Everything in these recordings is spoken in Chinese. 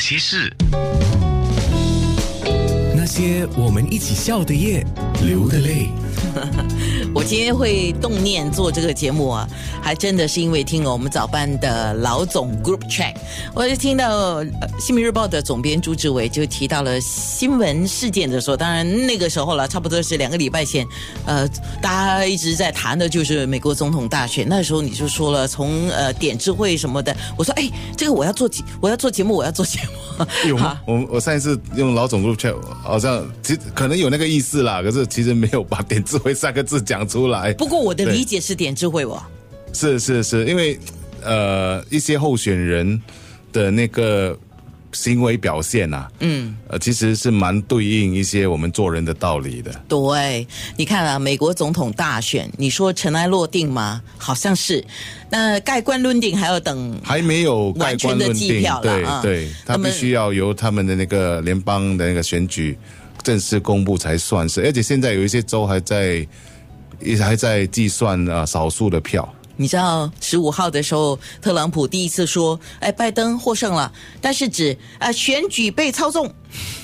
些事，那些我们一起笑的夜，流的泪。我今天会动念做这个节目啊，还真的是因为听了我们早班的老总 Group Chat，我就听到呃《新民日报》的总编朱志伟就提到了新闻事件的时候，当然那个时候了，差不多是两个礼拜前，呃，大家一直在谈的就是美国总统大选。那时候你就说了，从呃点智慧什么的，我说哎，这个我要做节，我要做节目，我要做节目。有吗？我我上一次用老总 Group Chat，好像其实可能有那个意思啦，可是其实没有把点智慧三个字讲出来。不过我的理解是点智慧哦。是是是，因为呃一些候选人的那个行为表现啊，嗯，呃其实是蛮对应一些我们做人的道理的。对，你看啊，美国总统大选，你说尘埃落定吗？好像是。那盖棺论定还要等，还没有盖棺论定，对对，他必须要由他们的那个联邦的那个选举正式公布才算是，而且现在有一些州还在也还在计算啊少数的票。你知道十五号的时候，特朗普第一次说：“哎，拜登获胜了。”但是指啊选举被操纵。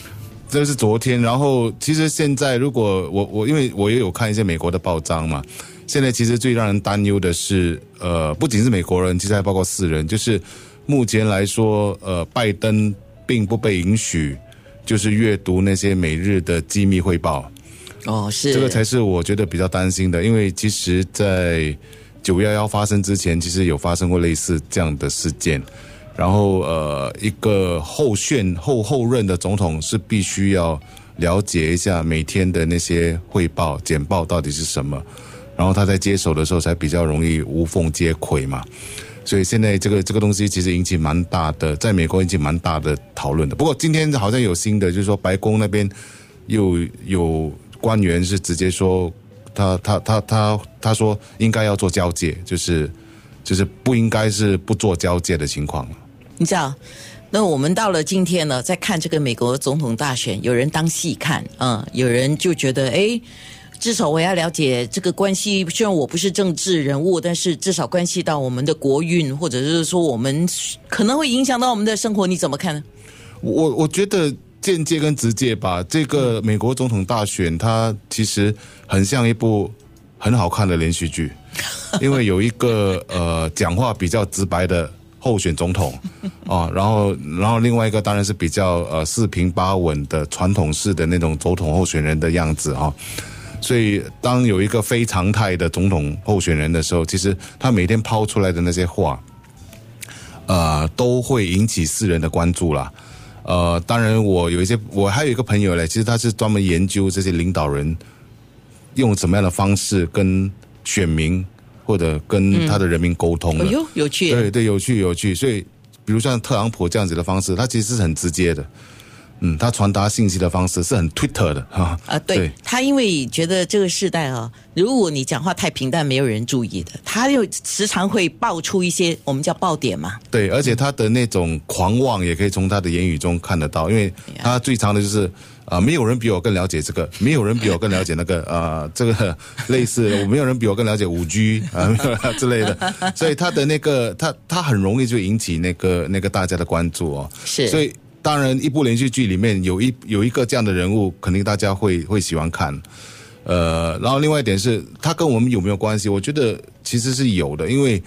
这是昨天，然后其实现在如果我我因为我也有看一些美国的报章嘛，现在其实最让人担忧的是，呃，不仅是美国人，其实还包括四人，就是目前来说，呃，拜登并不被允许就是阅读那些每日的机密汇报。哦，是这个才是我觉得比较担心的，因为其实，在九幺幺发生之前，其实有发生过类似这样的事件。然后，呃，一个后选后后任的总统是必须要了解一下每天的那些汇报简报到底是什么，然后他在接手的时候才比较容易无缝接轨嘛。所以现在这个这个东西其实引起蛮大的，在美国引起蛮大的讨论的。不过今天好像有新的，就是说白宫那边又有官员是直接说。他他他他他说应该要做交界，就是就是不应该是不做交界的情况。你知道，那我们到了今天呢，在看这个美国总统大选，有人当戏看，嗯，有人就觉得，哎，至少我要了解这个关系。虽然我不是政治人物，但是至少关系到我们的国运，或者是说我们可能会影响到我们的生活。你怎么看呢？我我觉得。间接跟直接吧，这个美国总统大选，它其实很像一部很好看的连续剧，因为有一个呃讲话比较直白的候选总统。啊，然后然后另外一个当然是比较呃四平八稳的传统式的那种总统候选人的样子啊，所以当有一个非常态的总统候选人的时候，其实他每天抛出来的那些话，呃，都会引起世人的关注啦。呃，当然，我有一些，我还有一个朋友嘞，其实他是专门研究这些领导人用什么样的方式跟选民或者跟他的人民沟通的。哎呦，有趣！对对，有趣有趣。所以，比如像特朗普这样子的方式，他其实是很直接的。嗯，他传达信息的方式是很 Twitter 的哈。啊，对他，因为觉得这个时代啊，如果你讲话太平淡，没有人注意的，他又时常会爆出一些我们叫爆点嘛。对，而且他的那种狂妄也可以从他的言语中看得到，因为他最常的就是啊，没有人比我更了解这个，没有人比我更了解那个啊，这个类似，我没有人比我更了解五 G 啊 之类的，所以他的那个他他很容易就引起那个那个大家的关注哦。是，所以。当然，一部连续剧里面有一有一个这样的人物，肯定大家会会喜欢看。呃，然后另外一点是，他跟我们有没有关系？我觉得其实是有的，因为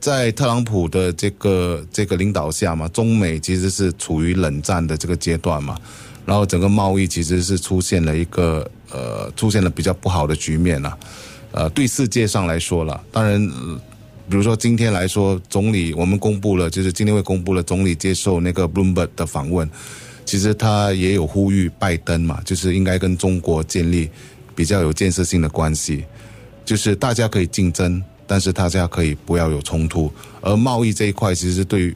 在特朗普的这个这个领导下嘛，中美其实是处于冷战的这个阶段嘛，然后整个贸易其实是出现了一个呃出现了比较不好的局面了。呃，对世界上来说了，当然。比如说今天来说，总理我们公布了，就是今天会公布了总理接受那个 Bloomberg 的访问，其实他也有呼吁拜登嘛，就是应该跟中国建立比较有建设性的关系，就是大家可以竞争，但是大家可以不要有冲突，而贸易这一块其实对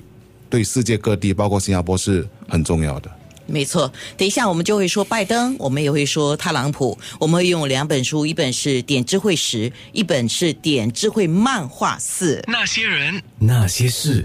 对世界各地，包括新加坡是很重要的。没错，等一下我们就会说拜登，我们也会说特朗普，我们会用两本书，一本是《点智慧十》，一本是《点智慧漫画四》。那些人，那些事。